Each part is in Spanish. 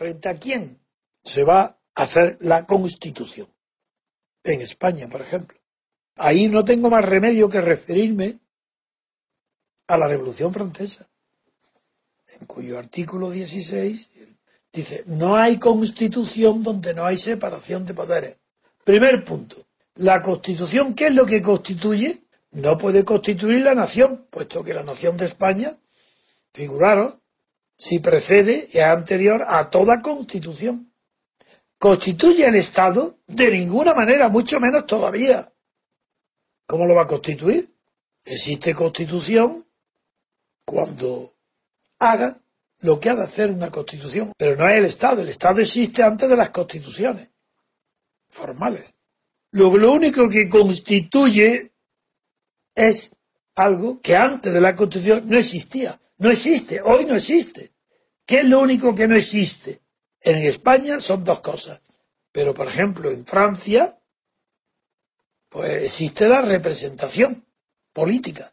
¿Frente a quién se va a hacer la constitución? En España, por ejemplo. Ahí no tengo más remedio que referirme a la Revolución Francesa, en cuyo artículo 16 dice, no hay constitución donde no hay separación de poderes. Primer punto, la constitución, ¿qué es lo que constituye? No puede constituir la nación, puesto que la nación de España, figuraros, si precede y es anterior a toda constitución. ¿Constituye el Estado? De ninguna manera, mucho menos todavía. ¿Cómo lo va a constituir? Existe constitución cuando haga lo que ha de hacer una constitución, pero no es el Estado. El Estado existe antes de las constituciones formales. Lo, lo único que constituye es algo que antes de la constitución no existía. No existe, hoy no existe. ¿Qué es lo único que no existe? En España son dos cosas. Pero, por ejemplo, en Francia, pues existe la representación política.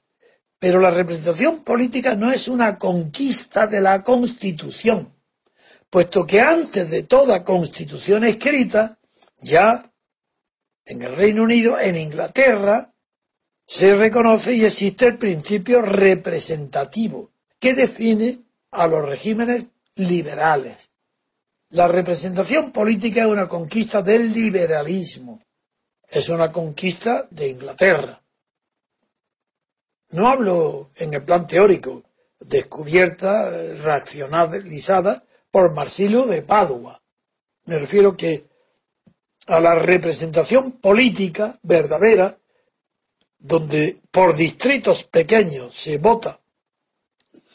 Pero la representación política no es una conquista de la Constitución, puesto que antes de toda Constitución escrita, ya en el Reino Unido, en Inglaterra, se reconoce y existe el principio representativo, que define a los regímenes liberales. La representación política es una conquista del liberalismo, es una conquista de Inglaterra. No hablo en el plan teórico, descubierta, racionalizada por Marsilio de Padua. Me refiero que a la representación política verdadera, donde por distritos pequeños se vota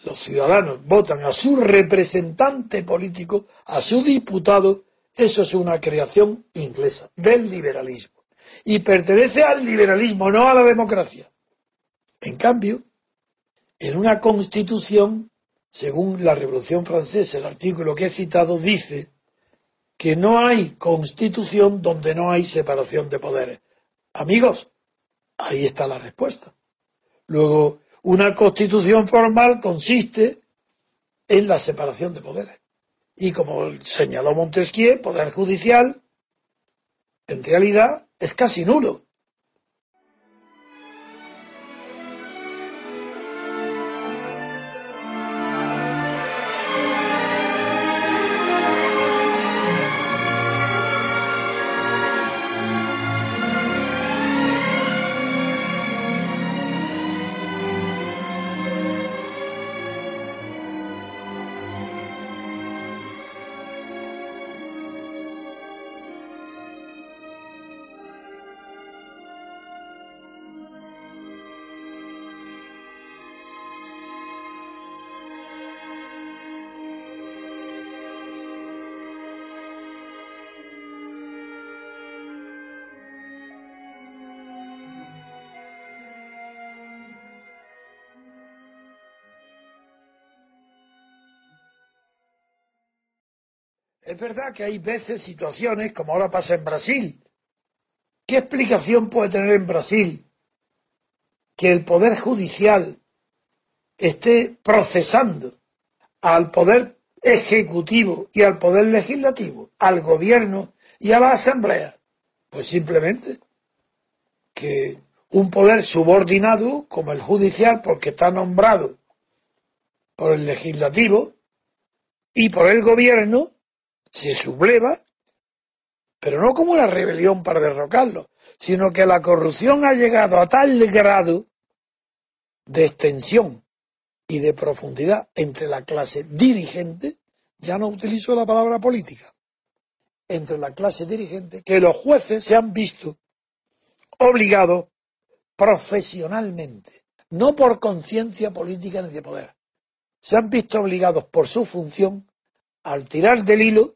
los ciudadanos votan a su representante político, a su diputado, eso es una creación inglesa, del liberalismo. Y pertenece al liberalismo, no a la democracia. En cambio, en una constitución, según la Revolución Francesa, el artículo que he citado dice que no hay constitución donde no hay separación de poderes. Amigos, ahí está la respuesta. Luego, una constitución formal consiste en la separación de poderes. Y como señaló Montesquieu, poder judicial, en realidad, es casi nulo. Es verdad que hay veces situaciones, como ahora pasa en Brasil. ¿Qué explicación puede tener en Brasil que el Poder Judicial esté procesando al Poder Ejecutivo y al Poder Legislativo, al Gobierno y a la Asamblea? Pues simplemente que un poder subordinado como el judicial, porque está nombrado por el legislativo y por el gobierno, se subleva, pero no como una rebelión para derrocarlo, sino que la corrupción ha llegado a tal grado de extensión y de profundidad entre la clase dirigente, ya no utilizo la palabra política, entre la clase dirigente, que los jueces se han visto obligados profesionalmente, no por conciencia política ni de poder, se han visto obligados por su función al tirar del hilo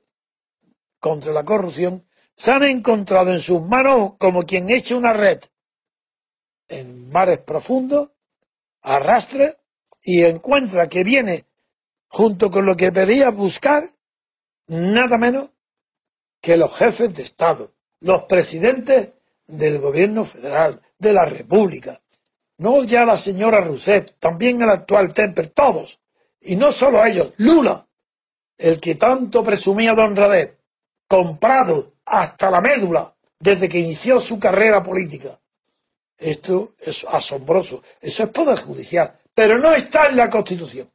contra la corrupción se han encontrado en sus manos como quien echa una red en mares profundos, arrastra y encuentra que viene junto con lo que pedía buscar nada menos que los jefes de Estado, los presidentes del gobierno federal, de la República, no ya la señora Rousseff, también el actual Temper, todos, y no solo ellos, Lula, el que tanto presumía de honradez, comprado hasta la médula desde que inició su carrera política. Esto es asombroso. Eso es poder judicial, pero no está en la Constitución.